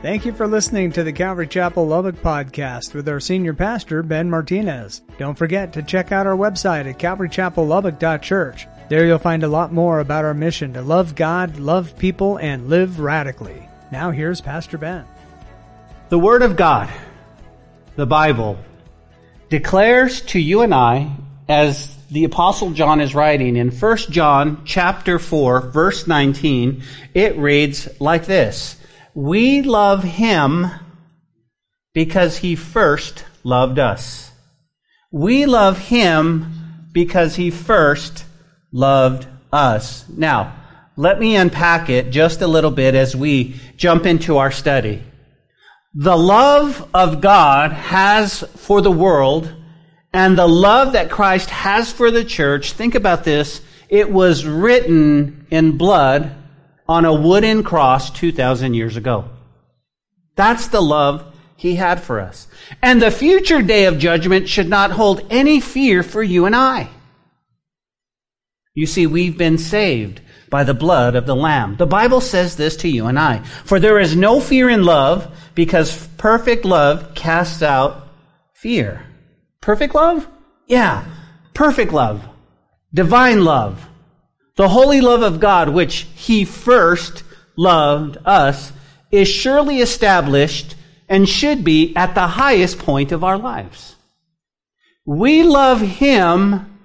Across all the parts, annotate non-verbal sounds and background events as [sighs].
Thank you for listening to the Calvary Chapel Lubbock podcast with our senior pastor, Ben Martinez. Don't forget to check out our website at calvarychapellubbock.church. There you'll find a lot more about our mission to love God, love people, and live radically. Now here's Pastor Ben. The Word of God, the Bible, declares to you and I, as the Apostle John is writing in 1 John chapter 4, verse 19, it reads like this. We love him because he first loved us. We love him because he first loved us. Now, let me unpack it just a little bit as we jump into our study. The love of God has for the world and the love that Christ has for the church, think about this, it was written in blood on a wooden cross 2,000 years ago. That's the love he had for us. And the future day of judgment should not hold any fear for you and I. You see, we've been saved by the blood of the Lamb. The Bible says this to you and I. For there is no fear in love because perfect love casts out fear. Perfect love? Yeah. Perfect love. Divine love. The holy love of God, which He first loved us, is surely established and should be at the highest point of our lives. We love Him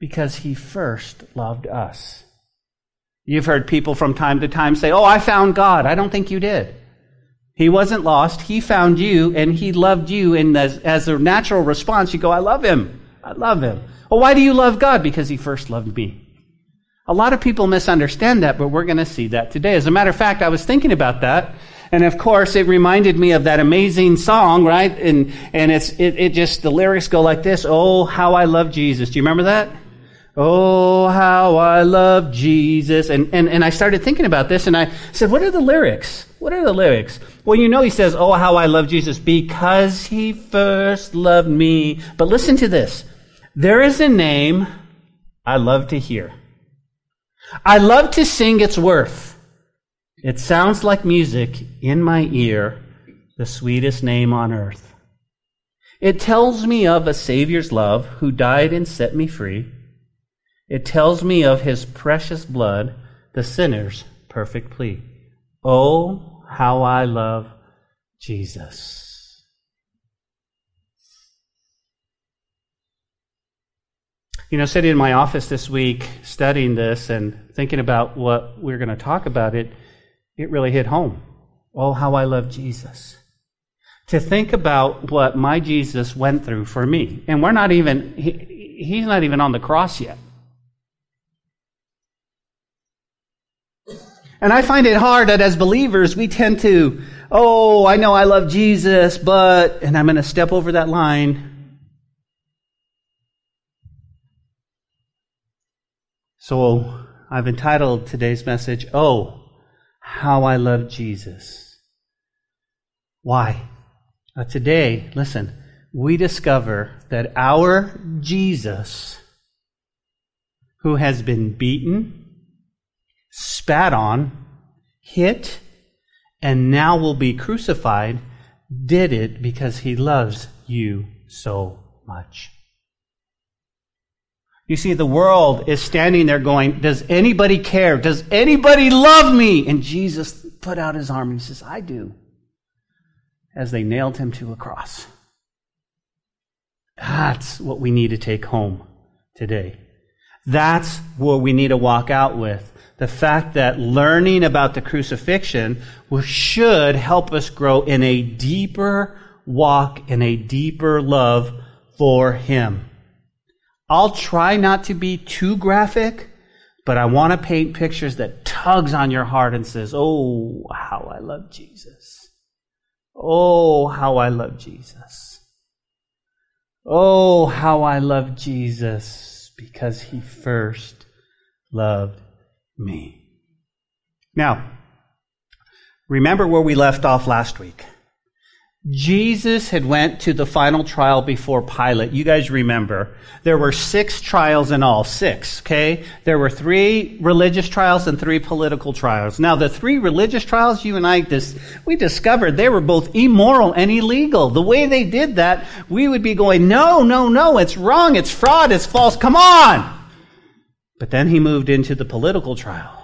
because He first loved us. You've heard people from time to time say, Oh, I found God. I don't think you did. He wasn't lost. He found you and He loved you. And as, as a natural response, you go, I love Him. I love Him. Well, why do you love God? Because He first loved me. A lot of people misunderstand that, but we're going to see that today. As a matter of fact, I was thinking about that. And of course, it reminded me of that amazing song, right? And, and it's, it, it just, the lyrics go like this. Oh, how I love Jesus. Do you remember that? Oh, how I love Jesus. And, and, and I started thinking about this and I said, what are the lyrics? What are the lyrics? Well, you know, he says, Oh, how I love Jesus because he first loved me. But listen to this. There is a name I love to hear. I love to sing its worth. It sounds like music in my ear, the sweetest name on earth. It tells me of a Savior's love who died and set me free. It tells me of his precious blood, the sinner's perfect plea. Oh, how I love Jesus. You know, sitting in my office this week studying this and thinking about what we're going to talk about, it, it really hit home. Oh, how I love Jesus. To think about what my Jesus went through for me. And we're not even, he, he's not even on the cross yet. And I find it hard that as believers, we tend to, oh, I know I love Jesus, but, and I'm going to step over that line. So I've entitled today's message, Oh, How I Love Jesus. Why? Uh, today, listen, we discover that our Jesus, who has been beaten, spat on, hit, and now will be crucified, did it because he loves you so much. You see, the world is standing there going, Does anybody care? Does anybody love me? And Jesus put out his arm and says, I do. As they nailed him to a cross. That's what we need to take home today. That's what we need to walk out with. The fact that learning about the crucifixion should help us grow in a deeper walk, in a deeper love for Him. I'll try not to be too graphic, but I want to paint pictures that tugs on your heart and says, "Oh, how I love Jesus. Oh, how I love Jesus. Oh, how I love Jesus because he first loved me." Now, remember where we left off last week. Jesus had went to the final trial before Pilate. You guys remember. There were six trials in all. Six, okay? There were three religious trials and three political trials. Now, the three religious trials, you and I, dis- we discovered they were both immoral and illegal. The way they did that, we would be going, no, no, no, it's wrong, it's fraud, it's false, come on! But then he moved into the political trial.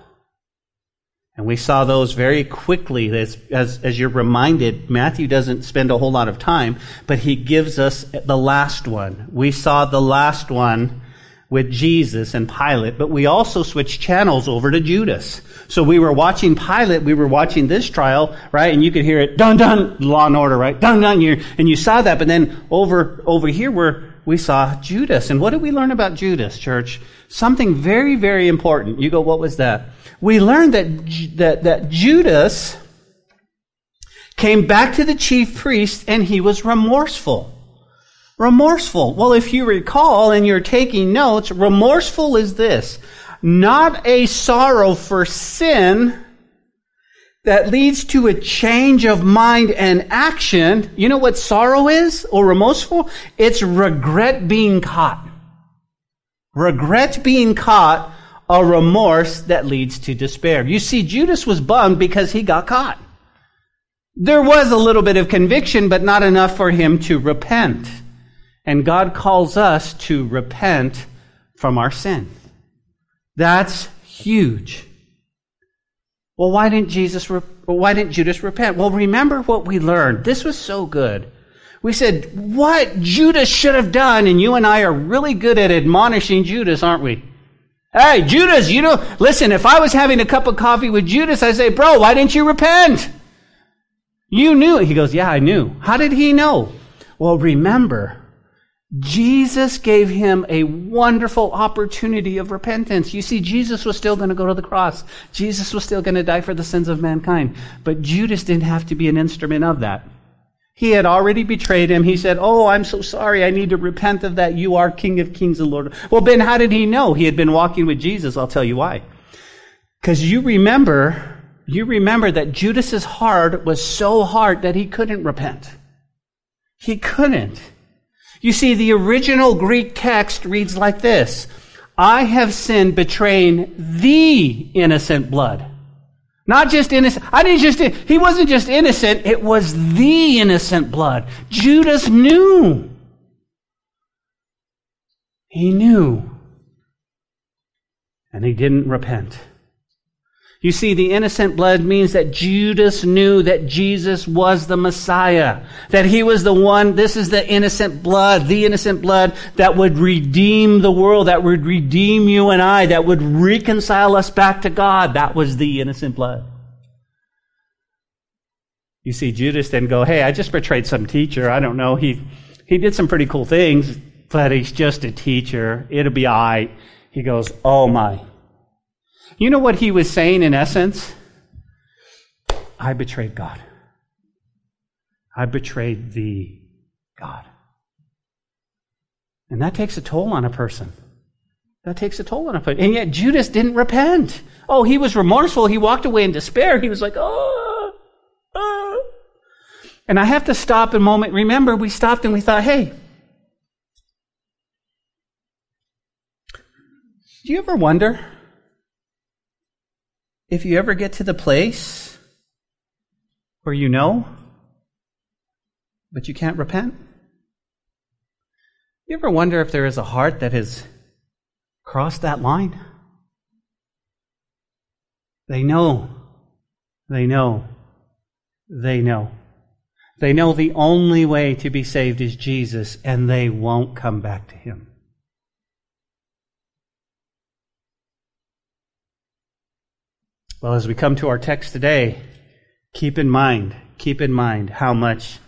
And we saw those very quickly as, as, as, you're reminded. Matthew doesn't spend a whole lot of time, but he gives us the last one. We saw the last one with Jesus and Pilate, but we also switched channels over to Judas. So we were watching Pilate, we were watching this trial, right? And you could hear it, dun dun, law and order, right? Dun dun, and you saw that, but then over, over here where we saw Judas. And what did we learn about Judas, church? Something very, very important. You go, what was that? We learned that, that, that Judas came back to the chief priest and he was remorseful. Remorseful. Well, if you recall and you're taking notes, remorseful is this. Not a sorrow for sin that leads to a change of mind and action. You know what sorrow is or remorseful? It's regret being caught. Regret being caught a remorse that leads to despair. You see, Judas was bummed because he got caught. There was a little bit of conviction, but not enough for him to repent. And God calls us to repent from our sin. That's huge. Well, why didn't Jesus, why didn't Judas repent? Well, remember what we learned. This was so good. We said, what Judas should have done, and you and I are really good at admonishing Judas, aren't we? Hey, Judas, you know, listen, if I was having a cup of coffee with Judas, I say, bro, why didn't you repent? You knew. He goes, yeah, I knew. How did he know? Well, remember, Jesus gave him a wonderful opportunity of repentance. You see, Jesus was still going to go to the cross. Jesus was still going to die for the sins of mankind. But Judas didn't have to be an instrument of that. He had already betrayed him. He said, Oh, I'm so sorry. I need to repent of that. You are King of Kings and Lord. Well, Ben, how did he know he had been walking with Jesus? I'll tell you why. Because you remember, you remember that Judas's heart was so hard that he couldn't repent. He couldn't. You see, the original Greek text reads like this. I have sinned betraying the innocent blood. Not just innocent. I didn't just, he wasn't just innocent, it was the innocent blood. Judas knew. He knew. And he didn't repent. You see, the innocent blood means that Judas knew that Jesus was the Messiah, that he was the one, this is the innocent blood, the innocent blood that would redeem the world, that would redeem you and I, that would reconcile us back to God. That was the innocent blood. You see, Judas didn't go, hey, I just betrayed some teacher. I don't know. He, he did some pretty cool things, but he's just a teacher. It'll be all right. He goes, oh my. You know what he was saying in essence? I betrayed God. I betrayed the God. And that takes a toll on a person. That takes a toll on a person. And yet Judas didn't repent. Oh, he was remorseful. He walked away in despair. He was like, oh, oh. And I have to stop a moment. Remember, we stopped and we thought, hey, do you ever wonder if you ever get to the place where you know, but you can't repent, you ever wonder if there is a heart that has crossed that line? They know, they know, they know. They know the only way to be saved is Jesus, and they won't come back to Him. Well, as we come to our text today, keep in mind, keep in mind how much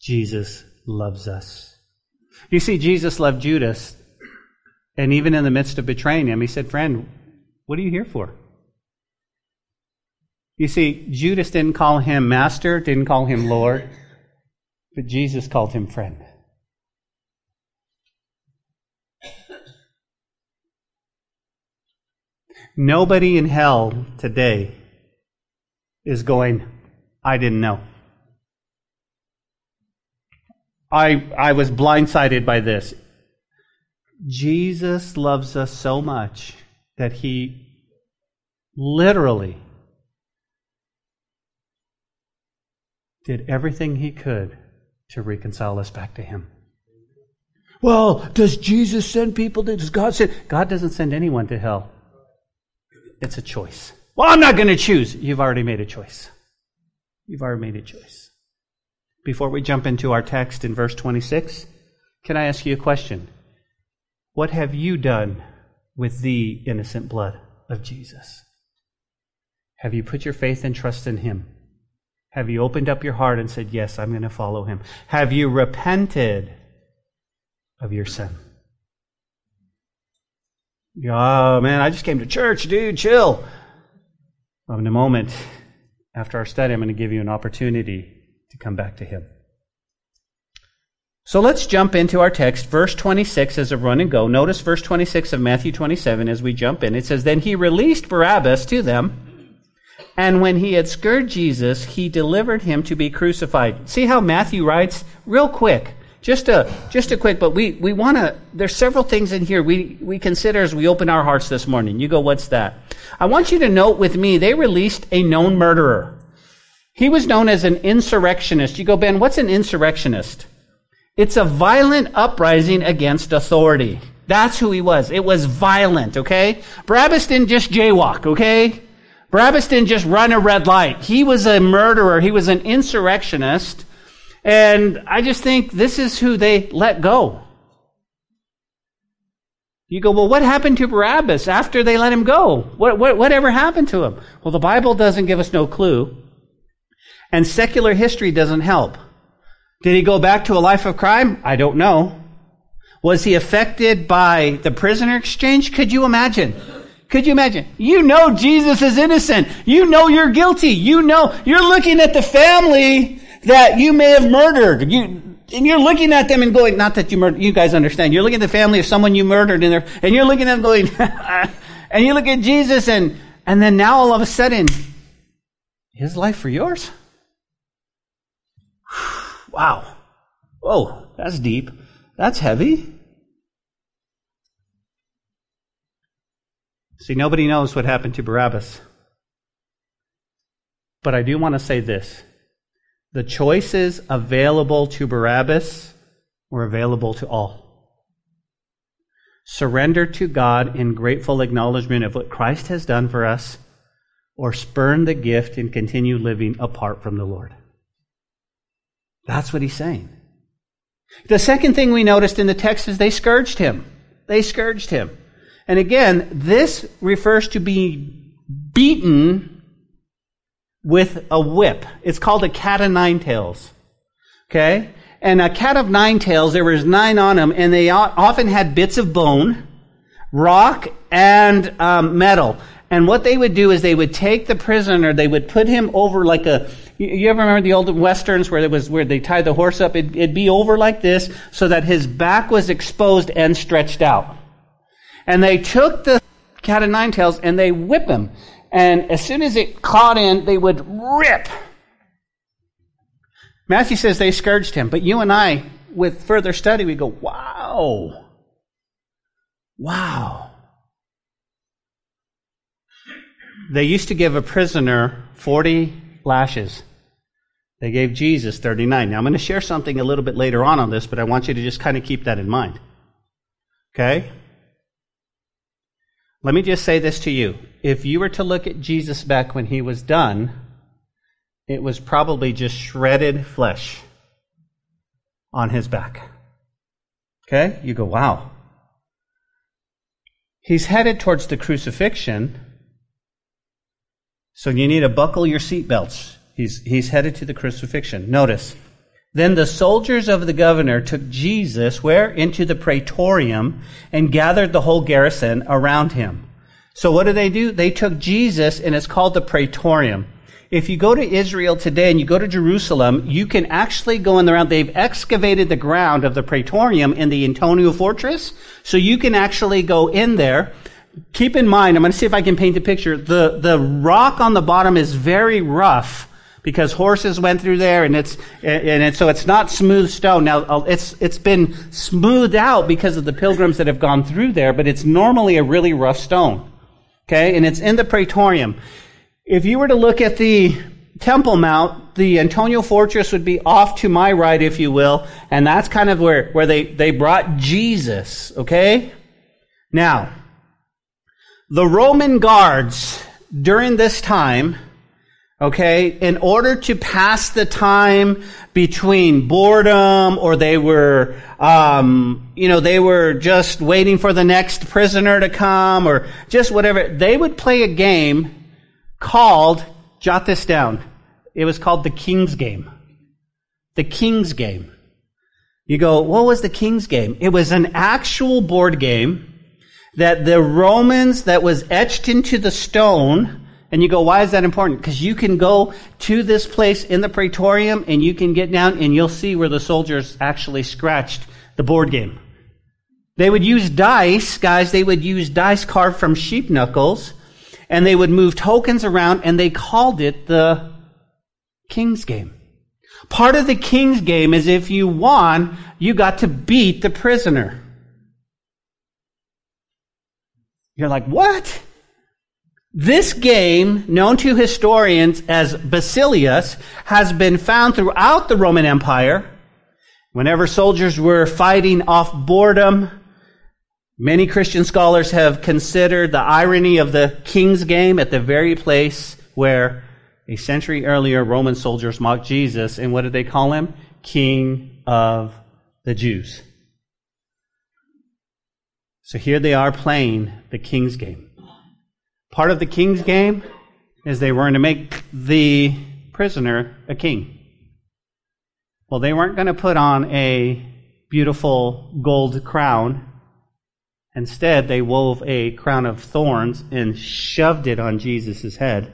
Jesus loves us. You see, Jesus loved Judas, and even in the midst of betraying him, he said, Friend, what are you here for? You see, Judas didn't call him master, didn't call him Lord, but Jesus called him friend. Nobody in hell today is going, I didn't know. I, I was blindsided by this. Jesus loves us so much that he literally did everything he could to reconcile us back to him. Well, does Jesus send people to, does God send? God doesn't send anyone to hell. It's a choice. Well, I'm not going to choose. You've already made a choice. You've already made a choice. Before we jump into our text in verse 26, can I ask you a question? What have you done with the innocent blood of Jesus? Have you put your faith and trust in Him? Have you opened up your heart and said, Yes, I'm going to follow Him? Have you repented of your sin? Oh, man, I just came to church, dude, chill. Well, in a moment, after our study, I'm going to give you an opportunity to come back to Him. So let's jump into our text, verse 26 as a run and go. Notice verse 26 of Matthew 27 as we jump in. It says, Then he released Barabbas to them, and when he had scourged Jesus, he delivered him to be crucified. See how Matthew writes? Real quick. Just a, just a quick, but we, we want to, there's several things in here we, we consider as we open our hearts this morning. You go, what's that? I want you to note with me, they released a known murderer. He was known as an insurrectionist. You go, Ben, what's an insurrectionist? It's a violent uprising against authority. That's who he was. It was violent, okay? Barabbas didn't just jaywalk, okay? Barabbas didn't just run a red light. He was a murderer. He was an insurrectionist and I just think this is who they let go. You go, well, what happened to Barabbas after they let him go? What, what, whatever happened to him? Well, the Bible doesn't give us no clue. And secular history doesn't help. Did he go back to a life of crime? I don't know. Was he affected by the prisoner exchange? Could you imagine? Could you imagine? You know Jesus is innocent. You know you're guilty. You know you're looking at the family that you may have murdered. You, and you're looking at them and going, not that you murdered, you guys understand. You're looking at the family of someone you murdered in there, and you're looking at them going, [laughs] and you look at Jesus and, and then now all of a sudden, his life for yours? [sighs] wow. Whoa, that's deep. That's heavy. See, nobody knows what happened to Barabbas. But I do want to say this. The choices available to Barabbas were available to all. Surrender to God in grateful acknowledgement of what Christ has done for us, or spurn the gift and continue living apart from the Lord. That's what he's saying. The second thing we noticed in the text is they scourged him. They scourged him. And again, this refers to being beaten with a whip. It's called a cat of nine tails. Okay? And a cat of nine tails, there was nine on them, and they often had bits of bone, rock, and um, metal. And what they would do is they would take the prisoner, they would put him over like a. You ever remember the old westerns where it was where they tied the horse up? It'd, it'd be over like this, so that his back was exposed and stretched out. And they took the cat of nine tails and they whip him. And as soon as it caught in, they would rip. Matthew says they scourged him. But you and I, with further study, we go, wow. Wow. They used to give a prisoner 40 lashes. They gave Jesus 39. Now, I'm going to share something a little bit later on on this, but I want you to just kind of keep that in mind. Okay? Let me just say this to you. If you were to look at Jesus back when he was done, it was probably just shredded flesh on his back. Okay? You go, wow. He's headed towards the crucifixion, so you need to buckle your seatbelts. He's, he's headed to the crucifixion. Notice, then the soldiers of the governor took Jesus where? Into the praetorium and gathered the whole garrison around him. So what did they do? They took Jesus and it's called the praetorium. If you go to Israel today and you go to Jerusalem, you can actually go in the ground. They've excavated the ground of the praetorium in the Antonia fortress. So you can actually go in there. Keep in mind, I'm going to see if I can paint the picture. The, the rock on the bottom is very rough because horses went through there and it's, and it's, so it's not smooth stone. Now, uh, it's, it's been smoothed out because of the pilgrims that have gone through there, but it's normally a really rough stone. Okay? And it's in the Praetorium. If you were to look at the Temple Mount, the Antonia Fortress would be off to my right, if you will, and that's kind of where, where they, they brought Jesus, okay? Now, the Roman guards during this time, okay, in order to pass the time between boredom or they were, um, you know, they were just waiting for the next prisoner to come or just whatever, they would play a game called, jot this down, it was called the King's Game. The King's Game. You go, what was the King's Game? It was an actual board game that the Romans that was etched into the stone, and you go, why is that important? Because you can go to this place in the Praetorium and you can get down and you'll see where the soldiers actually scratched the board game. They would use dice, guys, they would use dice carved from sheep knuckles, and they would move tokens around and they called it the King's Game. Part of the King's Game is if you won, you got to beat the prisoner. You're like, what? This game, known to historians as Basilius, has been found throughout the Roman Empire. Whenever soldiers were fighting off boredom, many Christian scholars have considered the irony of the king's game at the very place where a century earlier Roman soldiers mocked Jesus. And what did they call him? King of the Jews. So here they are playing the king's game. Part of the king's game is they were going to make the prisoner a king. Well, they weren't going to put on a beautiful gold crown. Instead, they wove a crown of thorns and shoved it on Jesus' head.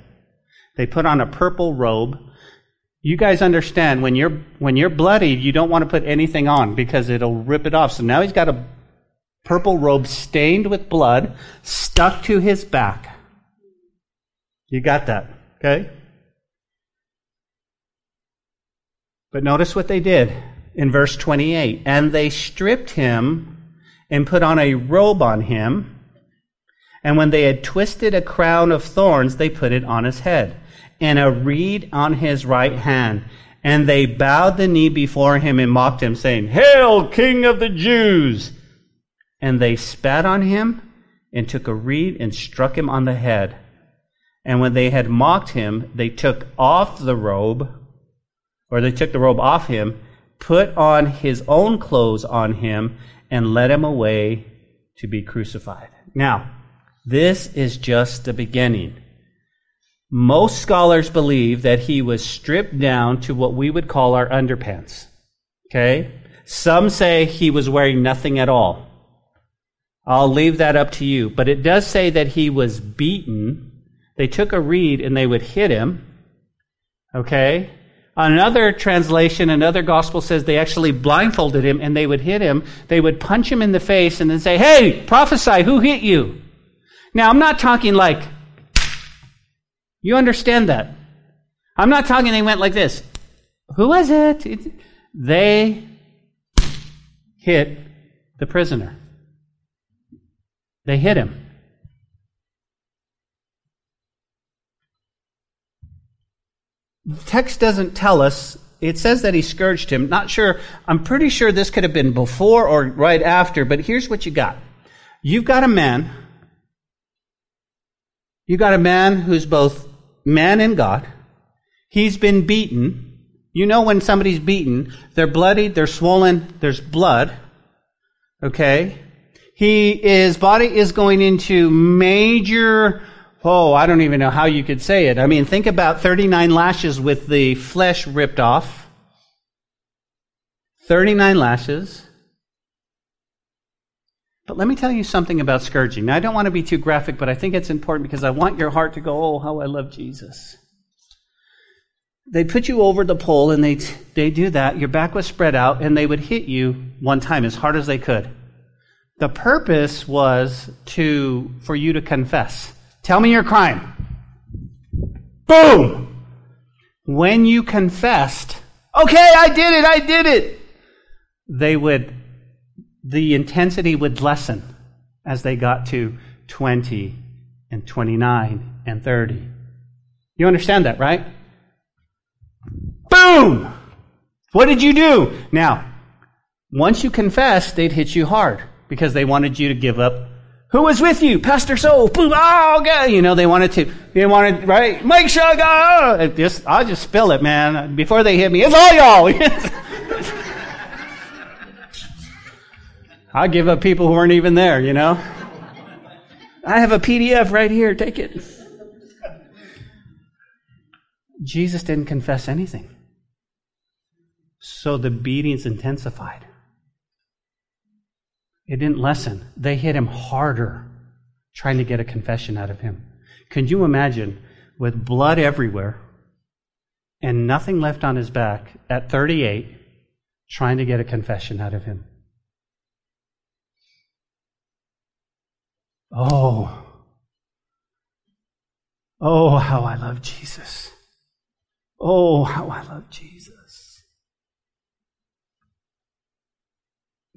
They put on a purple robe. You guys understand when you're when you're bloodied, you don't want to put anything on because it'll rip it off. So now he's got a purple robe stained with blood stuck to his back. You got that, okay? But notice what they did in verse 28. And they stripped him and put on a robe on him. And when they had twisted a crown of thorns, they put it on his head and a reed on his right hand. And they bowed the knee before him and mocked him, saying, Hail, King of the Jews! And they spat on him and took a reed and struck him on the head. And when they had mocked him, they took off the robe, or they took the robe off him, put on his own clothes on him, and led him away to be crucified. Now, this is just the beginning. Most scholars believe that he was stripped down to what we would call our underpants. Okay? Some say he was wearing nothing at all. I'll leave that up to you. But it does say that he was beaten. They took a reed and they would hit him. Okay? Another translation, another gospel says they actually blindfolded him and they would hit him. They would punch him in the face and then say, Hey, prophesy, who hit you? Now, I'm not talking like you understand that? I'm not talking they went like this. Who was it? they hit the prisoner. They hit him. The text doesn't tell us. It says that he scourged him. Not sure. I'm pretty sure this could have been before or right after, but here's what you got. You've got a man. You've got a man who's both man and God. He's been beaten. You know when somebody's beaten, they're bloodied, they're swollen, there's blood. Okay? He his body is going into major oh, I don't even know how you could say it. I mean, think about 39 lashes with the flesh ripped off. 39 lashes. But let me tell you something about scourging. Now, I don't want to be too graphic, but I think it's important because I want your heart to go, oh, how I love Jesus. They'd put you over the pole and they'd, they do that. Your back was spread out and they would hit you one time as hard as they could. The purpose was to, for you to confess. Tell me your crime. Boom! when you confessed, okay, I did it, I did it, they would, the intensity would lessen as they got to 20 and 29 and 30. You understand that, right? Boom! What did you do? Now, once you confessed, they'd hit you hard because they wanted you to give up. Who was with you? Pastor So. Boom! Oh, God! You know, they wanted to, they wanted, right? Mike Shaga! Just, I'll just spill it, man. Before they hit me, it's all y'all! [laughs] I'll give up people who weren't even there, you know? I have a PDF right here. Take it. Jesus didn't confess anything. So the beatings intensified. It didn't lessen. They hit him harder, trying to get a confession out of him. Can you imagine, with blood everywhere and nothing left on his back at 38, trying to get a confession out of him? Oh, oh, how I love Jesus. Oh, how I love Jesus.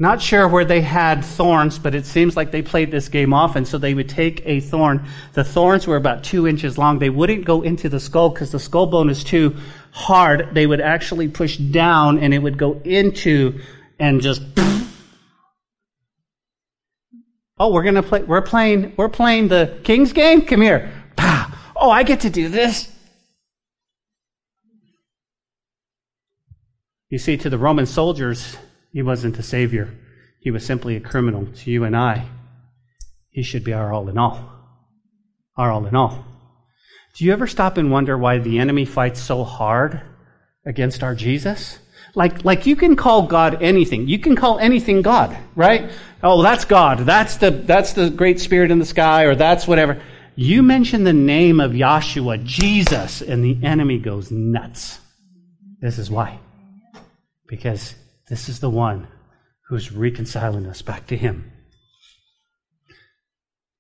Not sure where they had thorns, but it seems like they played this game often. So they would take a thorn. The thorns were about two inches long. They wouldn't go into the skull because the skull bone is too hard. They would actually push down and it would go into and just [sniffs] Oh, we're gonna play. We're playing. We're playing the King's game. Come here. Pow. Oh, I get to do this. You see, to the Roman soldiers, he wasn't a savior. He was simply a criminal. To you and I, he should be our all in all. Our all in all. Do you ever stop and wonder why the enemy fights so hard against our Jesus? Like, like you can call God anything. You can call anything God, right? Oh, that's God. That's the, that's the great spirit in the sky, or that's whatever. You mention the name of Yahshua, Jesus, and the enemy goes nuts. This is why. Because this is the one who's reconciling us back to Him.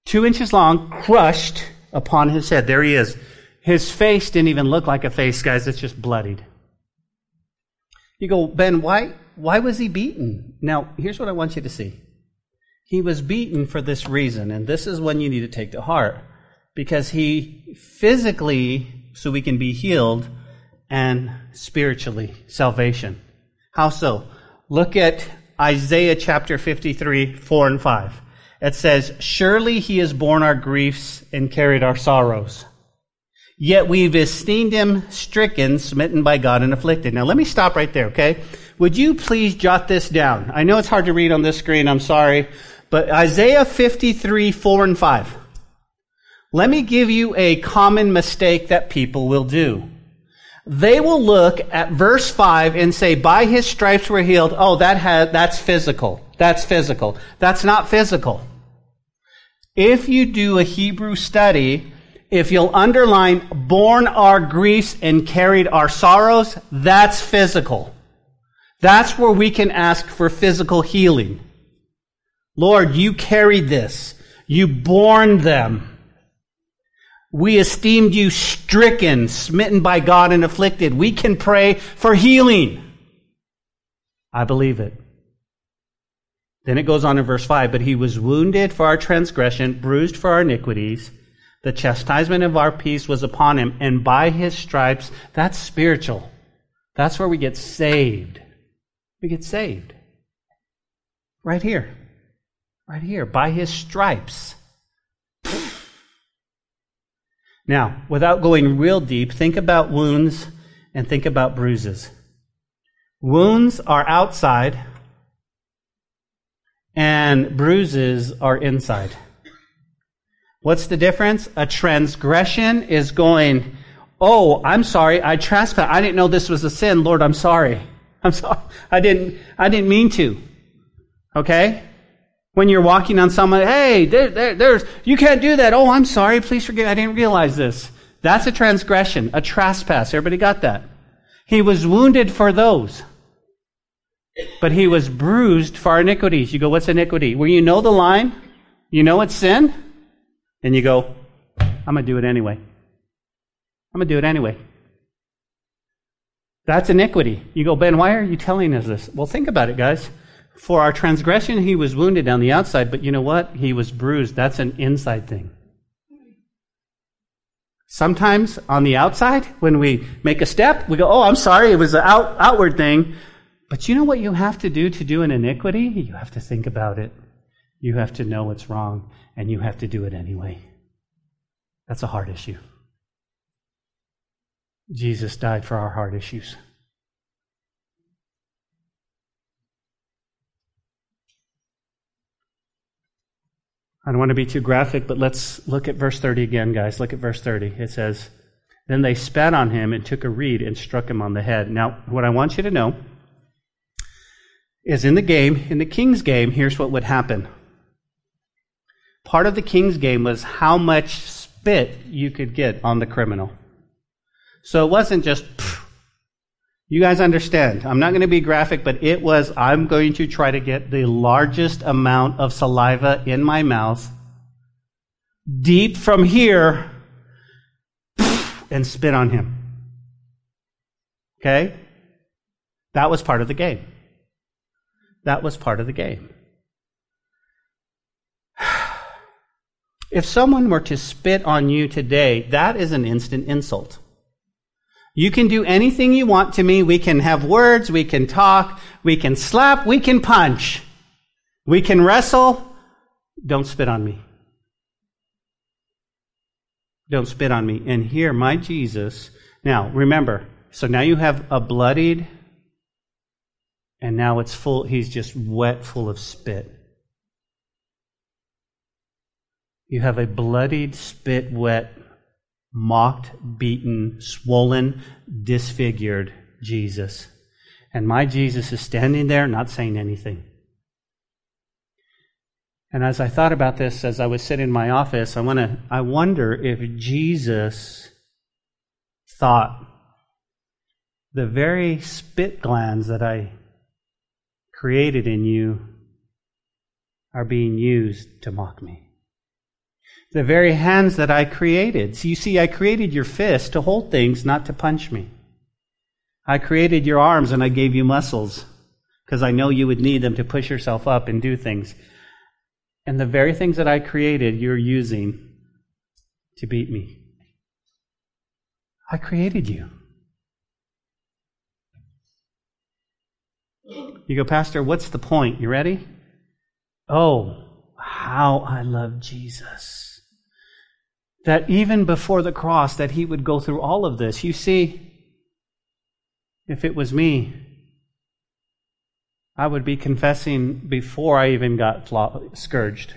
Two inches long, crushed upon his head. There he is. His face didn't even look like a face, guys. It's just bloodied. You go, Ben, why, why was he beaten? Now, here's what I want you to see. He was beaten for this reason, and this is one you need to take to heart. Because he physically, so we can be healed, and spiritually, salvation. How so? Look at Isaiah chapter 53, 4 and 5. It says, Surely he has borne our griefs and carried our sorrows. Yet we've esteemed him stricken, smitten by God, and afflicted. Now let me stop right there, okay? Would you please jot this down? I know it's hard to read on this screen, I'm sorry. But Isaiah 53, 4 and 5. Let me give you a common mistake that people will do. They will look at verse 5 and say, by his stripes we're healed. Oh, that has, that's physical. That's physical. That's not physical. If you do a Hebrew study, if you'll underline, borne our griefs and carried our sorrows, that's physical. That's where we can ask for physical healing. Lord, you carried this. You borne them. We esteemed you stricken, smitten by God, and afflicted. We can pray for healing. I believe it. Then it goes on in verse 5 But he was wounded for our transgression, bruised for our iniquities. The chastisement of our peace was upon him, and by his stripes, that's spiritual. That's where we get saved. We get saved. Right here. Right here. By his stripes. Now, without going real deep, think about wounds and think about bruises. Wounds are outside, and bruises are inside. What's the difference? A transgression is going, Oh, I'm sorry, I trespassed. I didn't know this was a sin. Lord, I'm sorry. [laughs] I'm sorry. I didn't, I didn't mean to. Okay? When you're walking on someone, hey, there, there, there's, you can't do that. Oh, I'm sorry. Please forgive. I didn't realize this. That's a transgression, a trespass. Everybody got that? He was wounded for those. But he was bruised for our iniquities. You go, what's iniquity? Where you know the line, you know it's sin, and you go, I'm going to do it anyway. I'm going to do it anyway. That's iniquity. You go, Ben, why are you telling us this? Well, think about it, guys. For our transgression, he was wounded on the outside, but you know what? He was bruised. That's an inside thing. Sometimes on the outside, when we make a step, we go, oh, I'm sorry, it was an out, outward thing. But you know what you have to do to do an iniquity? You have to think about it. You have to know it's wrong, and you have to do it anyway. That's a hard issue. Jesus died for our heart issues. I don't want to be too graphic, but let's look at verse 30 again, guys. Look at verse 30. It says, Then they spat on him and took a reed and struck him on the head. Now, what I want you to know is in the game, in the king's game, here's what would happen. Part of the king's game was how much spit you could get on the criminal. So it wasn't just, you guys understand. I'm not going to be graphic, but it was, I'm going to try to get the largest amount of saliva in my mouth, deep from here, and spit on him. Okay? That was part of the game. That was part of the game. [sighs] If someone were to spit on you today, that is an instant insult. You can do anything you want to me. We can have words, we can talk, we can slap, we can punch, we can wrestle. Don't spit on me. Don't spit on me. And here, my Jesus. Now, remember, so now you have a bloodied, and now it's full, he's just wet, full of spit. You have a bloodied, spit wet mocked, beaten, swollen, disfigured Jesus. And my Jesus is standing there, not saying anything. And as I thought about this, as I was sitting in my office, I want to, I wonder if Jesus thought the very spit glands that I created in you are being used to mock me the very hands that I created. So you see, I created your fist to hold things, not to punch me. I created your arms and I gave you muscles because I know you would need them to push yourself up and do things. And the very things that I created, you're using to beat me. I created you. You go, Pastor, what's the point? You ready? Oh, how I love Jesus that even before the cross that he would go through all of this. You see, if it was me, I would be confessing before I even got scourged.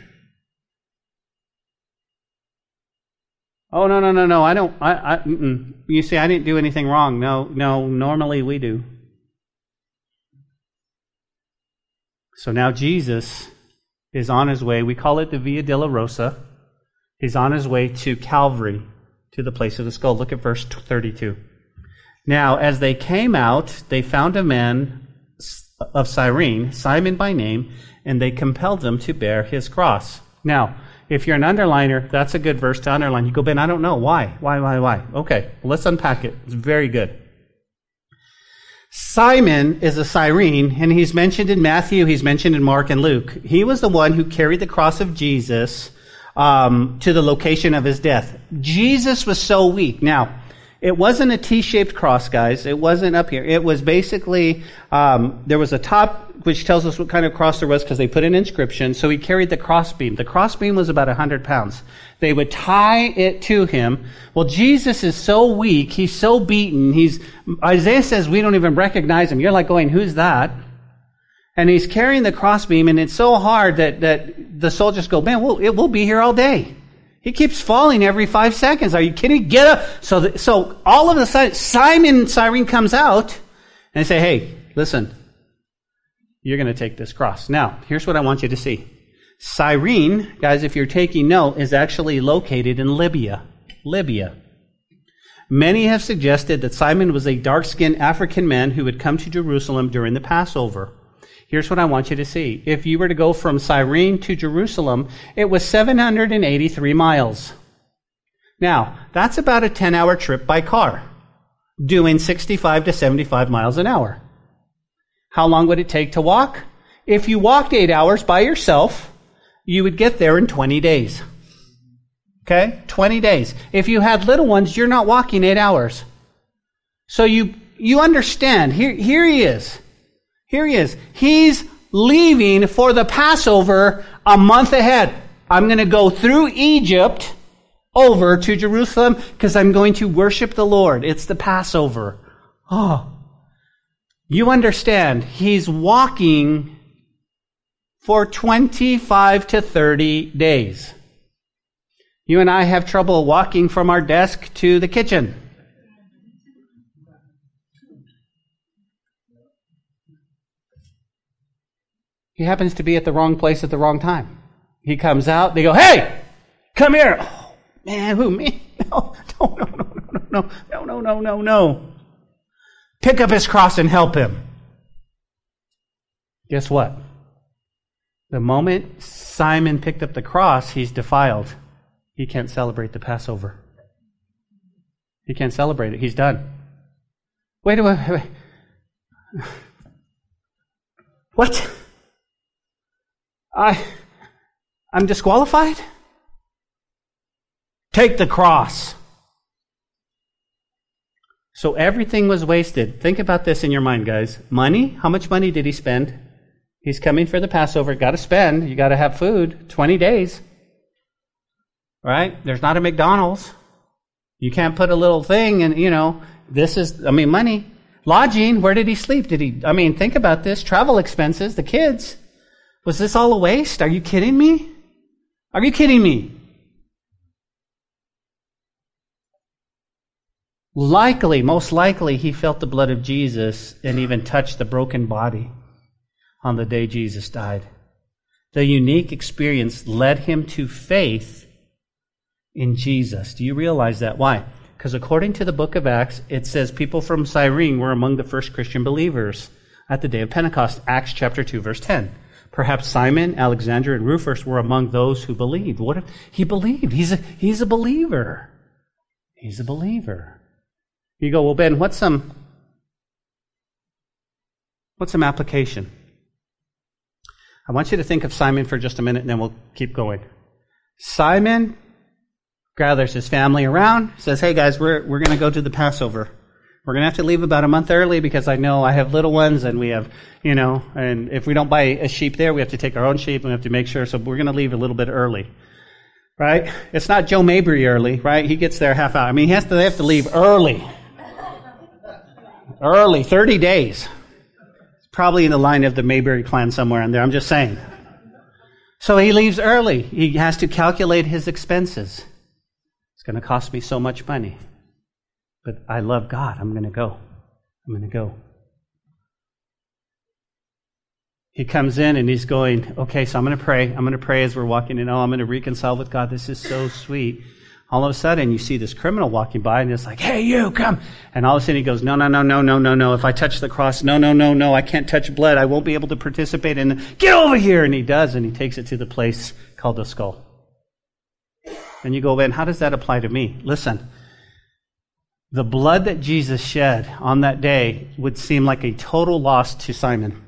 Oh no no no no! I don't. I, I you see, I didn't do anything wrong. No no. Normally we do. So now Jesus is on his way. We call it the Via Dolorosa. He's on his way to Calvary, to the place of the skull. Look at verse 32. Now, as they came out, they found a man of Cyrene, Simon by name, and they compelled them to bear his cross. Now, if you're an underliner, that's a good verse to underline. You go, Ben, I don't know. Why? Why, why, why? Okay, well, let's unpack it. It's very good. Simon is a Cyrene, and he's mentioned in Matthew, he's mentioned in Mark and Luke. He was the one who carried the cross of Jesus um, to the location of his death. Jesus was so weak. Now, it wasn't a T-shaped cross, guys. It wasn't up here. It was basically um, there was a top which tells us what kind of cross there was because they put an inscription. So he carried the crossbeam. The crossbeam was about hundred pounds. They would tie it to him. Well, Jesus is so weak. He's so beaten. He's Isaiah says we don't even recognize him. You're like going, "Who's that?" And he's carrying the crossbeam, and it's so hard that, that the soldiers go, man, we'll, it will be here all day. He keeps falling every five seconds. Are you kidding? Get up. So, the, so all of a sudden, Simon Cyrene comes out, and say, hey, listen, you're going to take this cross. Now, here's what I want you to see. Cyrene, guys, if you're taking note, is actually located in Libya. Libya. Many have suggested that Simon was a dark skinned African man who had come to Jerusalem during the Passover. Here's what I want you to see. If you were to go from Cyrene to Jerusalem, it was 783 miles. Now, that's about a 10 hour trip by car. doing 65 to 75 miles an hour. How long would it take to walk? If you walked eight hours by yourself, you would get there in 20 days. Okay? 20 days. If you had little ones, you're not walking eight hours. So you, you understand. Here, here he is. Here he is. He's leaving for the Passover a month ahead. I'm going to go through Egypt over to Jerusalem because I'm going to worship the Lord. It's the Passover. Oh. You understand. He's walking for 25 to 30 days. You and I have trouble walking from our desk to the kitchen. He happens to be at the wrong place at the wrong time. He comes out, they go, Hey, come here. Oh, man, who, me? [laughs] No, no, no, no, no, no, no, no, no, no. Pick up his cross and help him. Guess what? The moment Simon picked up the cross, he's defiled. He can't celebrate the Passover. He can't celebrate it. He's done. Wait a minute. What? I, I'm disqualified? Take the cross. So everything was wasted. Think about this in your mind, guys. Money? How much money did he spend? He's coming for the Passover. Got to spend. You got to have food. 20 days. Right? There's not a McDonald's. You can't put a little thing and, you know, this is, I mean, money. Lodging, where did he sleep? Did he, I mean, think about this. Travel expenses, the kids. Was this all a waste? Are you kidding me? Are you kidding me? Likely, most likely, he felt the blood of Jesus and even touched the broken body on the day Jesus died. The unique experience led him to faith in Jesus. Do you realize that? Why? Because according to the book of Acts, it says people from Cyrene were among the first Christian believers at the day of Pentecost. Acts chapter 2, verse 10. Perhaps Simon, Alexander, and Rufus were among those who believed. What if he believed? He's a, he's a believer. He's a believer. You go, well, Ben, what's some what's some application? I want you to think of Simon for just a minute and then we'll keep going. Simon gathers his family around, says, Hey guys, we're we're gonna go to the Passover. We're going to have to leave about a month early because I know I have little ones and we have, you know, and if we don't buy a sheep there, we have to take our own sheep and we have to make sure. So we're going to leave a little bit early. Right? It's not Joe Mabry early, right? He gets there half hour. I mean, he has to, they have to leave early. Early, 30 days. It's probably in the line of the Mayberry clan somewhere in there. I'm just saying. So he leaves early. He has to calculate his expenses. It's going to cost me so much money. But I love God. I'm going to go. I'm going to go. He comes in and he's going, okay, so I'm going to pray. I'm going to pray as we're walking in. Oh, I'm going to reconcile with God. This is so sweet. All of a sudden, you see this criminal walking by and it's like, hey, you, come. And all of a sudden he goes, no, no, no, no, no, no, no. If I touch the cross, no, no, no, no. I can't touch blood. I won't be able to participate in it. Get over here. And he does. And he takes it to the place called the skull. And you go, man, how does that apply to me? Listen, the blood that Jesus shed on that day would seem like a total loss to Simon.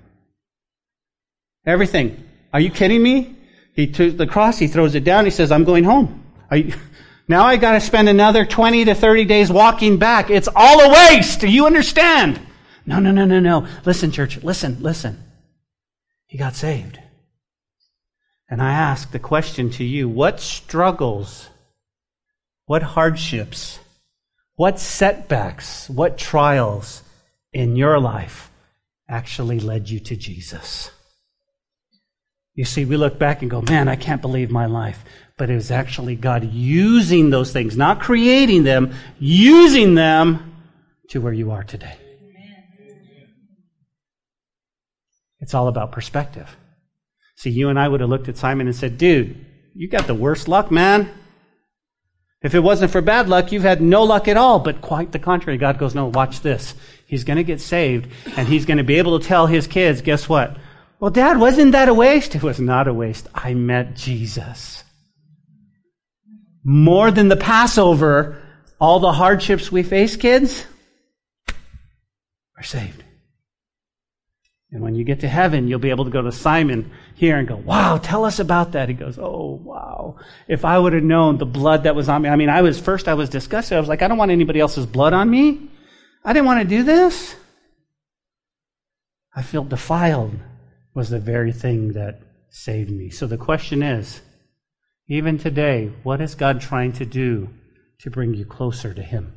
Everything. Are you kidding me? He took the cross, he throws it down, he says, I'm going home. [laughs] Now I gotta spend another 20 to 30 days walking back. It's all a waste. Do you understand? No, no, no, no, no. Listen, church, listen, listen. He got saved. And I ask the question to you, what struggles, what hardships, what setbacks, what trials in your life actually led you to Jesus? You see, we look back and go, man, I can't believe my life. But it was actually God using those things, not creating them, using them to where you are today. It's all about perspective. See, you and I would have looked at Simon and said, dude, you got the worst luck, man. If it wasn't for bad luck, you've had no luck at all. But quite the contrary. God goes, no, watch this. He's going to get saved and he's going to be able to tell his kids, guess what? Well, dad, wasn't that a waste? It was not a waste. I met Jesus. More than the Passover, all the hardships we face, kids, are saved. And when you get to heaven, you'll be able to go to Simon here and go, wow, tell us about that. He goes, oh, wow. If I would have known the blood that was on me. I mean, I was, first I was disgusted. I was like, I don't want anybody else's blood on me. I didn't want to do this. I feel defiled was the very thing that saved me. So the question is, even today, what is God trying to do to bring you closer to Him?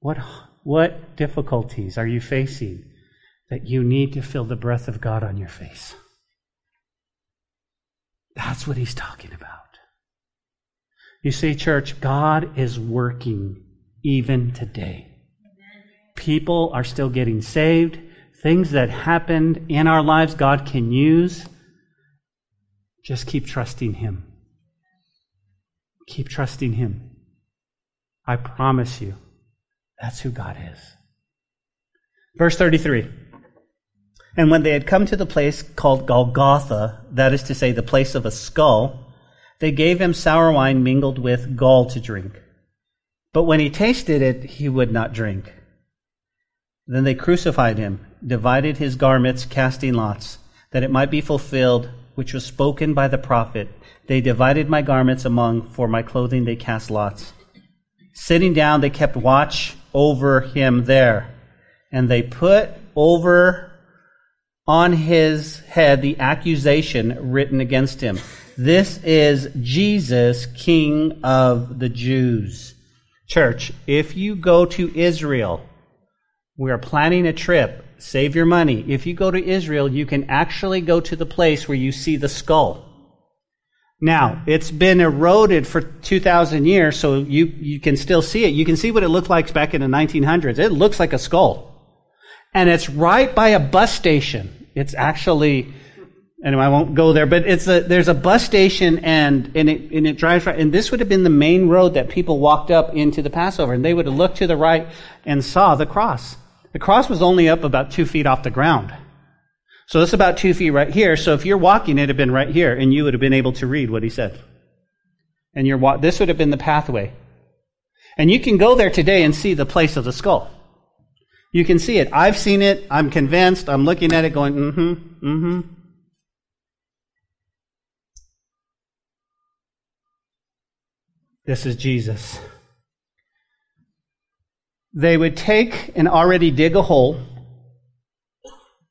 What what difficulties are you facing that you need to feel the breath of God on your face? That's what he's talking about. You see, church, God is working even today. People are still getting saved. Things that happened in our lives, God can use. Just keep trusting Him. Keep trusting Him. I promise you, that's who God is. Verse 33. And when they had come to the place called Golgotha, that is to say, the place of a skull, they gave him sour wine mingled with gall to drink. But when he tasted it, he would not drink. Then they crucified him, divided his garments, casting lots, that it might be fulfilled, which was spoken by the prophet. They divided my garments among, for my clothing they cast lots. Sitting down, they kept watch over him there. And they put over on his head the accusation written against him. This is Jesus, King of the Jews. Church, if you go to Israel, we are planning a trip. Save your money. If you go to Israel, you can actually go to the place where you see the skull. Now, it's been eroded for 2,000 years, so you, you can still see it. You can see what it looked like back in the 1900s. It looks like a skull. And it's right by a bus station. It's actually, anyway, I won't go there, but it's a, there's a bus station and, and it, and it drives right, and this would have been the main road that people walked up into the Passover, and they would have looked to the right and saw the cross. The cross was only up about two feet off the ground. So it's about two feet right here. So if you're walking, it'd have been right here, and you would have been able to read what he said. And you're wa- this would have been the pathway. And you can go there today and see the place of the skull. You can see it. I've seen it. I'm convinced. I'm looking at it going, mm-hmm, mm-hmm. This is Jesus. They would take and already dig a hole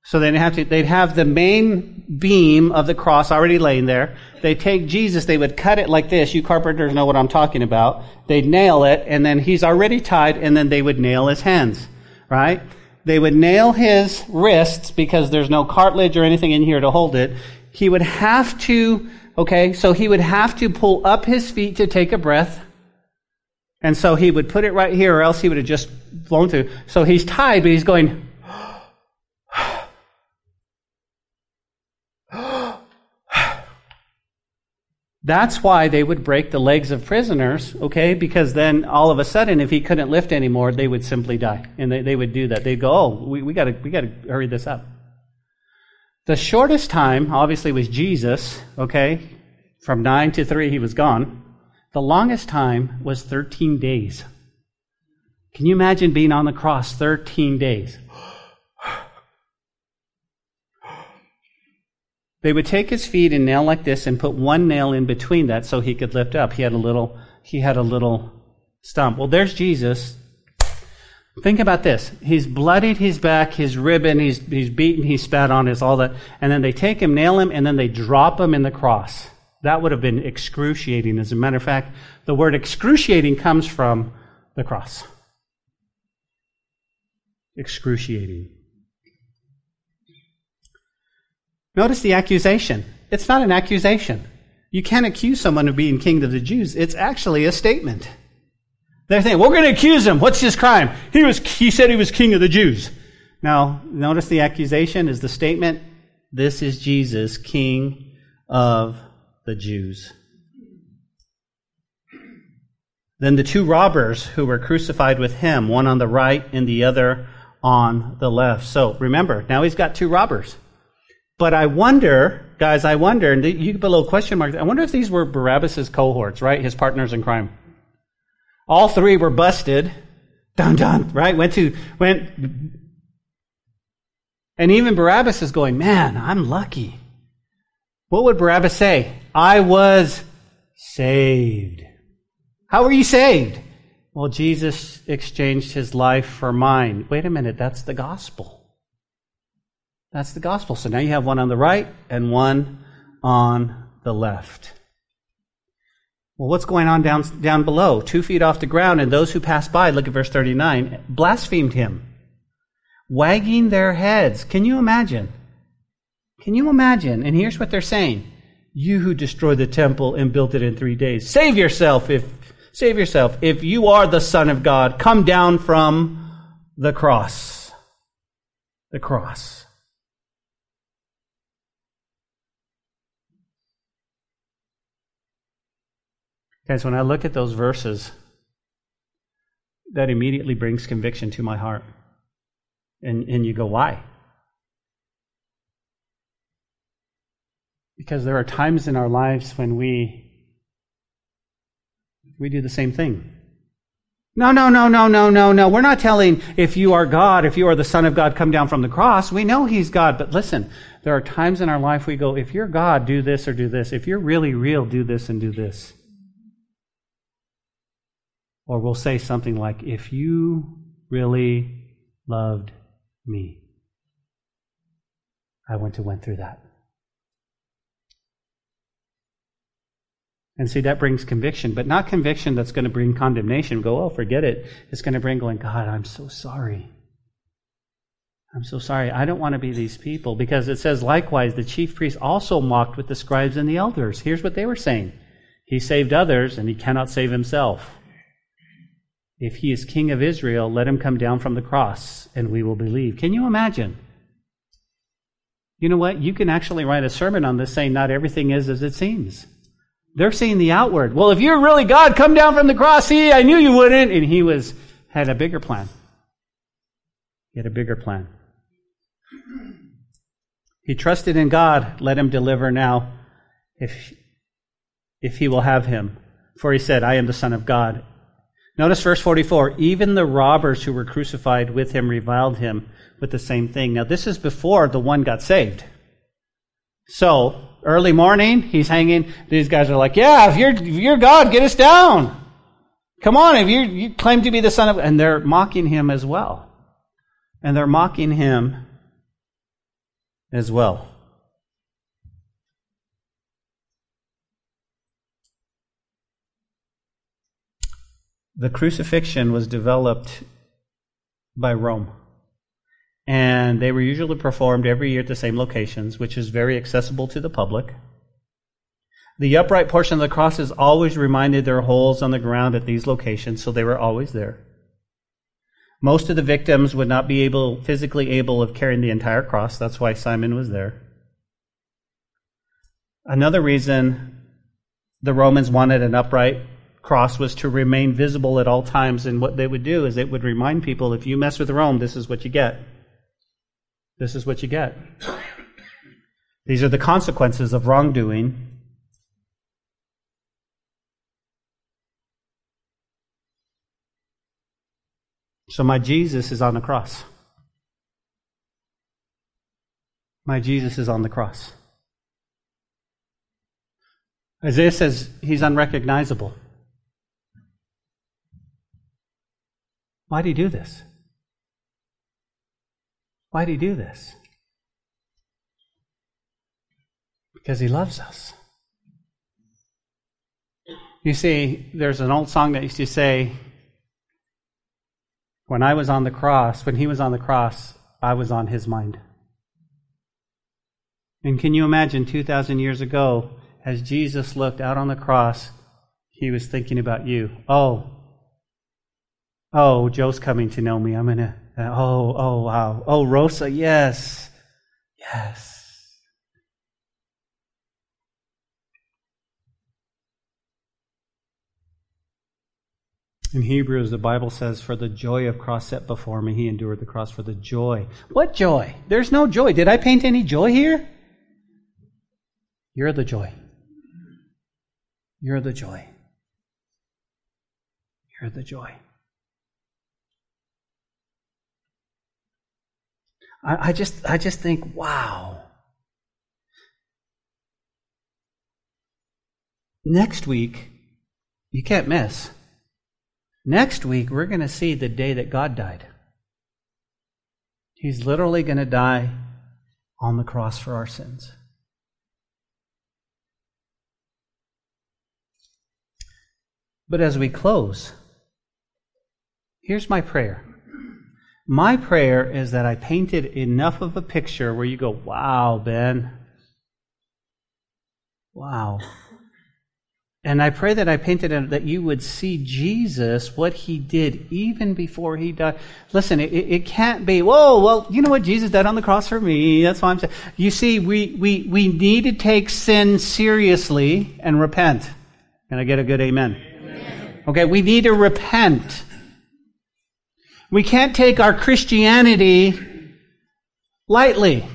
so they'd have to, they'd have the main beam of the cross already laying there. They take Jesus, they would cut it like this. You carpenters know what I'm talking about. They'd nail it, and then he's already tied, and then they would nail his hands, right? They would nail his wrists because there's no cartilage or anything in here to hold it. He would have to, okay, so he would have to pull up his feet to take a breath. And so he would put it right here, or else he would have just flown through. So he's tied, but he's going, That's why they would break the legs of prisoners, okay? Because then all of a sudden, if he couldn't lift anymore, they would simply die. And they, they would do that. They'd go, oh, we, we gotta, we gotta hurry this up. The shortest time, obviously, was Jesus, okay? From 9 to 3, he was gone. The longest time was 13 days. Can you imagine being on the cross 13 days? They would take his feet and nail like this and put one nail in between that so he could lift up. He had a little, he had a little stump. Well, there's Jesus. Think about this. He's bloodied his back, his ribbon, he's, he's beaten, he's spat on, his all that. And then they take him, nail him, and then they drop him in the cross. That would have been excruciating. As a matter of fact, the word excruciating comes from the cross. Excruciating. Notice the accusation. It's not an accusation. You can't accuse someone of being king of the Jews. It's actually a statement. They're saying, we're going to accuse him. What's his crime? He was, he said he was king of the Jews. Now, notice the accusation is the statement, this is Jesus, king of the Jews. Then the two robbers who were crucified with him, one on the right and the other on the left. So remember, now he's got two robbers. But I wonder, guys, I wonder, and you put a little question mark. I wonder if these were Barabbas's cohorts, right? His partners in crime. All three were busted. Dun dun, right? Went to, went, and even Barabbas is going, man, I'm lucky. What would Barabbas say? I was saved. How were you saved? Well, Jesus exchanged his life for mine. Wait a minute, that's the gospel. That's the gospel. So now you have one on the right and one on the left. Well, what's going on down, down below? Two feet off the ground, and those who passed by, look at verse 39, blasphemed him, wagging their heads. Can you imagine? Can you imagine? And here's what they're saying. You who destroyed the temple and built it in three days, save yourself if, save yourself. If you are the Son of God, come down from the cross. The cross. Guys, when I look at those verses, that immediately brings conviction to my heart. And, and you go, why? Because there are times in our lives when we we do the same thing. No, no, no, no, no, no, no. We're not telling if you are God, if you are the Son of God, come down from the cross. We know He's God. But listen, there are times in our life we go, if you're God, do this or do this. If you're really real, do this and do this. Or we'll say something like, if you really loved me, I went to went through that. And see, that brings conviction, but not conviction that's going to bring condemnation. Go, oh, forget it. It's going to bring going, God, I'm so sorry. I'm so sorry. I don't want to be these people because it says, likewise, the chief priests also mocked with the scribes and the elders. Here's what they were saying He saved others and he cannot save himself. If he is king of Israel, let him come down from the cross and we will believe. Can you imagine? You know what? You can actually write a sermon on this saying not everything is as it seems. They're seeing the outward. Well, if you're really God, come down from the cross. See, I knew you wouldn't. And he was, had a bigger plan. He had a bigger plan. He trusted in God. Let him deliver now if, if he will have him. For he said, I am the son of God. Notice verse 44. Even the robbers who were crucified with him reviled him with the same thing. Now this is before the one got saved. So, early morning, he's hanging. These guys are like, yeah, if you're, if you're God, get us down. Come on, if you, you claim to be the son of, and they're mocking him as well. And they're mocking him as well. The crucifixion was developed by Rome. And they were usually performed every year at the same locations, which is very accessible to the public. The upright portion of the cross is always reminded there are holes on the ground at these locations, so they were always there. Most of the victims would not be able, physically able of carrying the entire cross. That's why Simon was there. Another reason the Romans wanted an upright cross was to remain visible at all times. And what they would do is it would remind people if you mess with Rome, this is what you get. This is what you get. These are the consequences of wrongdoing. So my Jesus is on the cross. My Jesus is on the cross. Isaiah says he's unrecognizable. Why did he do this? Why did he do this? Because he loves us. You see, there's an old song that used to say, When I was on the cross, when he was on the cross, I was on his mind. And can you imagine 2,000 years ago, as Jesus looked out on the cross, he was thinking about you. Oh, oh, Joe's coming to know me. I'm going to uh, Oh, oh, wow. Oh, Rosa, yes. Yes. In Hebrews, the Bible says, For the joy of cross set before me, he endured the cross for the joy. What joy? There's no joy. Did I paint any joy here? You're the joy. You're the joy. You're the joy. I, I just, I just think, wow. Next week, you can't miss. Next week, we're going to see the day that God died. He's literally going to die on the cross for our sins. But as we close, here's my prayer. My prayer is that I painted enough of a picture where you go, wow, Ben. Wow. And I pray that I painted it that you would see Jesus, what he did even before he died. Listen, it, it can't be, whoa, well, you know what? Jesus died on the cross for me. That's why I'm saying. You see, we, we, we need to take sin seriously and repent. Can I get a good amen? amen? Okay, we need to repent. We can't take our Christianity lightly.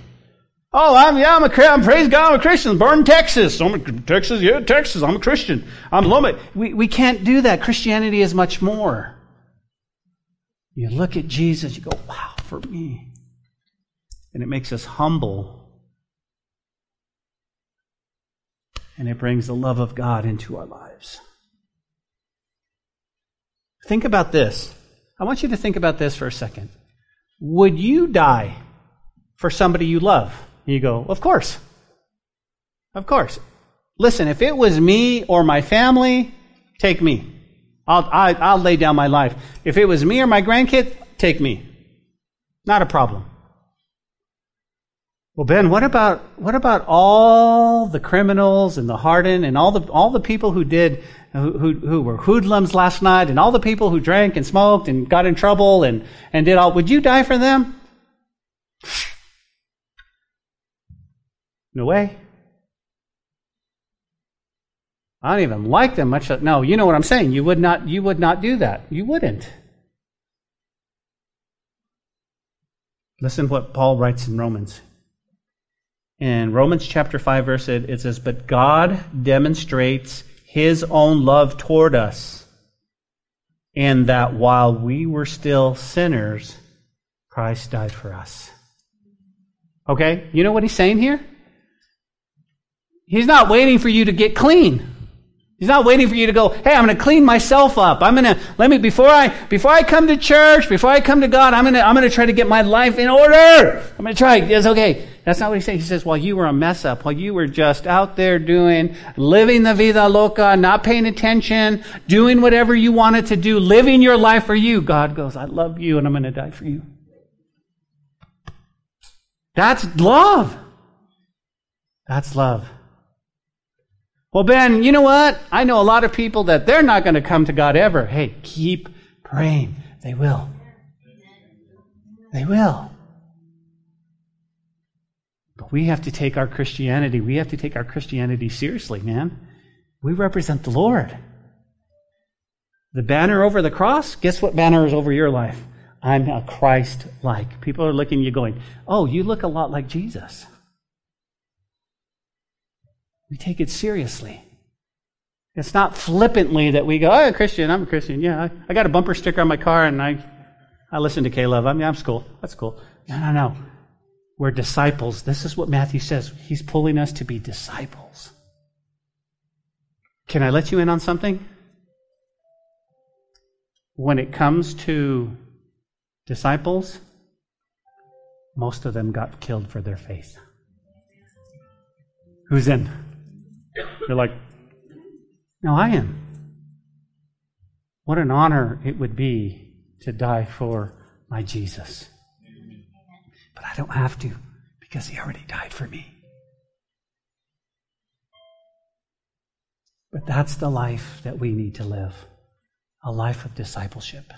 Oh, I'm, yeah, I'm a, I'm, praise God, I'm a Christian. Born in Texas. I'm a, Texas, yeah, Texas. I'm a Christian. I'm Lubbock. We, we can't do that. Christianity is much more. You look at Jesus, you go, wow, for me. And it makes us humble. And it brings the love of God into our lives. Think about this. I want you to think about this for a second. Would you die for somebody you love? You go, Of course. Of course. Listen, if it was me or my family, take me. I'll, I, will i will lay down my life. If it was me or my grandkid, take me. Not a problem. Well, Ben, what about what about all the criminals and the hardened and all the all the people who did who, who, were hoodlums last night and all the people who drank and smoked and got in trouble and and did all? Would you die for them? No way. I don't even like them much. No, you know what I'm saying. You would not, you would not do that. You wouldn't. Listen to what Paul writes in Romans. In Romans chapter 5, verse 8, it says, But God demonstrates his own love toward us, and that while we were still sinners, Christ died for us. Okay? You know what he's saying here? He's not waiting for you to get clean. He's not waiting for you to go, hey, I'm going to clean myself up. I'm going to, let me, before I, before I come to church, before I come to God, I'm going to, I'm going to try to get my life in order. I'm going to try. It's okay. That's not what he says. He says, while you were a mess up, while you were just out there doing, living the vida loca, not paying attention, doing whatever you wanted to do, living your life for you, God goes, I love you and I'm going to die for you. That's love. That's love. Well, Ben, you know what? I know a lot of people that they're not going to come to God ever. Hey, keep praying. They will. They will. We have to take our Christianity, we have to take our Christianity seriously, man. We represent the Lord. The banner over the cross, guess what banner is over your life? I'm a Christ like. People are looking at you going, Oh, you look a lot like Jesus. We take it seriously. It's not flippantly that we go, oh, I'm a Christian, I'm a Christian. Yeah, I, got a bumper sticker on my car and I, I listen to K-Love. I mean, I'm cool. That's cool. No, no, no. We're disciples. This is what Matthew says. He's pulling us to be disciples. Can I let you in on something? When it comes to disciples, most of them got killed for their faith. Who's in? You're like, no, I am. What an honor it would be to die for my Jesus. But I don't have to because he already died for me. But that's the life that we need to live a life of discipleship.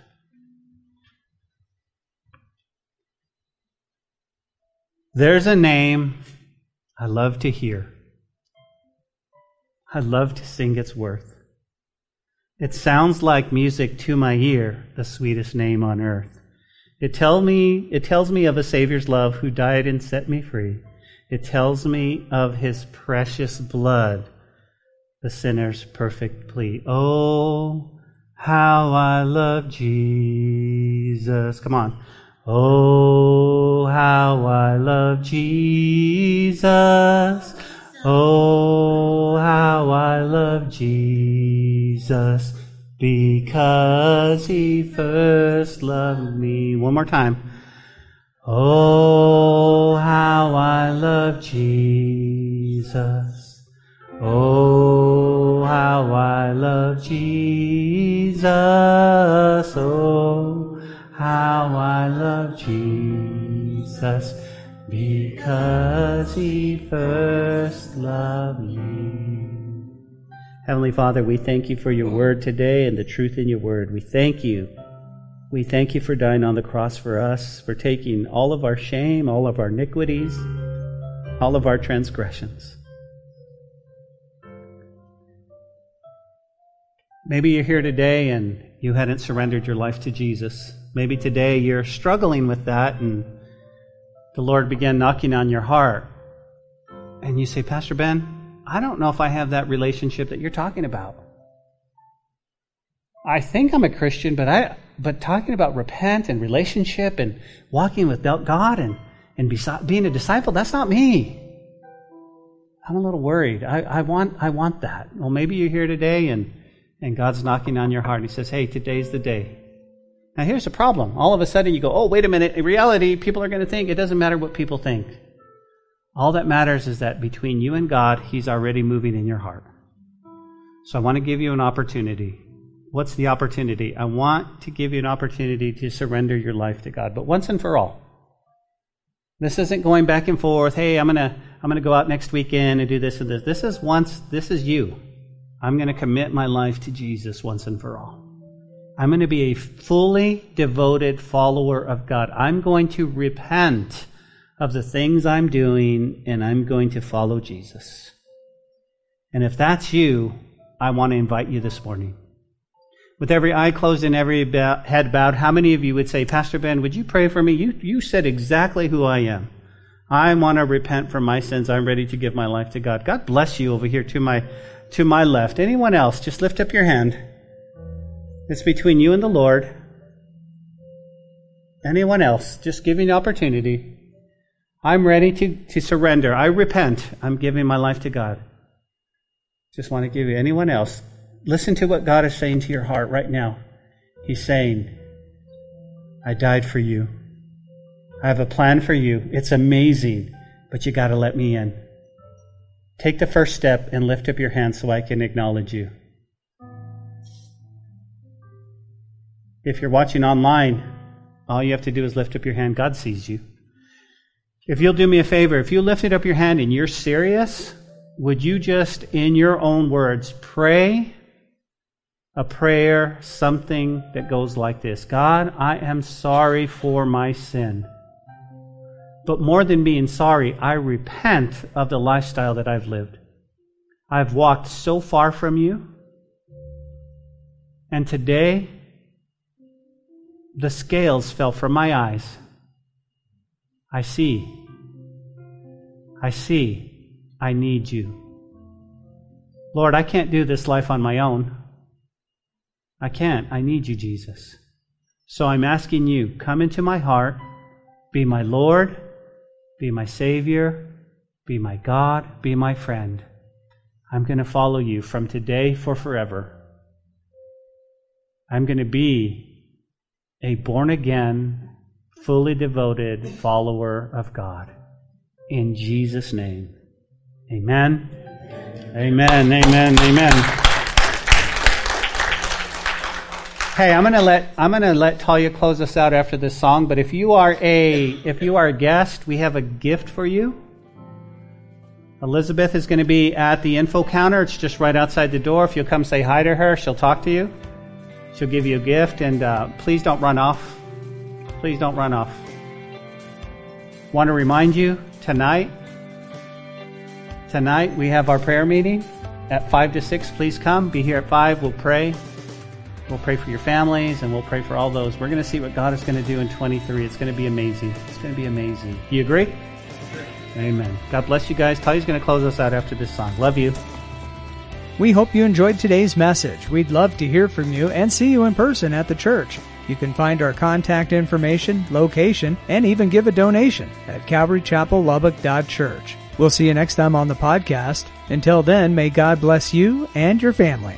There's a name I love to hear. I love to sing its worth. It sounds like music to my ear, the sweetest name on earth. It tell me it tells me of a Savior's love who died and set me free. It tells me of his precious blood, the sinner's perfect plea. Oh, how I love Jesus. Come on. Oh, Oh, how I love Jesus. Oh, how I love Jesus because he first loved me. One more time. Oh, how I love Jesus. Oh, how I love Jesus. Oh, how I love Jesus because he first loved me. Heavenly Father, we thank you for your word today and the truth in your word. We thank you. We thank you for dying on the cross for us, for taking all of our shame, all of our iniquities, all of our transgressions. Maybe you're here today and you hadn't surrendered your life to Jesus. Maybe today you're struggling with that and the Lord began knocking on your heart. And you say, Pastor Ben, I don't know if I have that relationship that you're talking about. I think I'm a Christian, but I but talking about repent and relationship and walking with God and and being a disciple, that's not me. I'm a little worried. I, I want I want that. Well, maybe you're here today and and God's knocking on your heart and He says, "Hey, today's the day." Now, here's the problem. All of a sudden, you go, "Oh, wait a minute." In reality, people are going to think it doesn't matter what people think. All that matters is that between you and God, He's already moving in your heart. So I want to give you an opportunity. What's the opportunity? I want to give you an opportunity to surrender your life to God, but once and for all. This isn't going back and forth. Hey, I'm gonna I'm gonna go out next weekend and do this and this. This is once. This is you. I'm to commit my life to Jesus once and for all. I'm going to be a fully devoted follower of God. I'm going to repent of the things I'm doing and I'm going to follow Jesus. And if that's you, I want to invite you this morning. With every eye closed and every head bowed, how many of you would say, Pastor Ben, would you pray for me? You, you said exactly who I am. I want to repent from my sins. I'm ready to give my life to God. God bless you over here to my to my left. Anyone else? Just lift up your hand. It's between you and the Lord. Anyone else? Just giving opportunity. I'm ready to, to surrender. I repent. I'm giving my life to God. Just want to give you anyone else. Listen to what God is saying to your heart right now. He's saying, I died for you. I have a plan for you. It's amazing, but you got to let me in. Take the first step and lift up your hand so I can acknowledge you. If you're watching online, all you have to do is lift up your hand. God sees you. If you'll do me a favor, if you lifted up your hand and you're serious, would you just, in your own words, pray a prayer, something that goes like this God, I am sorry for my sin. But more than being sorry, I repent of the lifestyle that I've lived. I've walked so far from you. And today, the scales fell from my eyes. I see. I see. I need you. Lord, I can't do this life on my own. I can't. I need you, Jesus. So I'm asking you, come into my heart, be my Lord, be my Savior, be my God, be my friend. I'm going to follow you from today for forever. I'm going to be a born again, fully devoted follower of God. In Jesus' name. Amen. Amen. Amen. Amen. Hey, I'm gonna let I'm gonna let Talia close us out after this song. But if you are a if you are a guest, we have a gift for you. Elizabeth is going to be at the info counter. It's just right outside the door. If you'll come say hi to her, she'll talk to you. She'll give you a gift, and uh, please don't run off. Please don't run off. Want to remind you tonight. Tonight we have our prayer meeting at five to six. Please come. Be here at five. We'll pray. We'll pray for your families and we'll pray for all those. We're going to see what God is going to do in 23. It's going to be amazing. It's going to be amazing. You agree? Amen. God bless you guys. Talia's going to close us out after this song. Love you. We hope you enjoyed today's message. We'd love to hear from you and see you in person at the church. You can find our contact information, location, and even give a donation at calvarychapellubbock.church. We'll see you next time on the podcast. Until then, may God bless you and your family.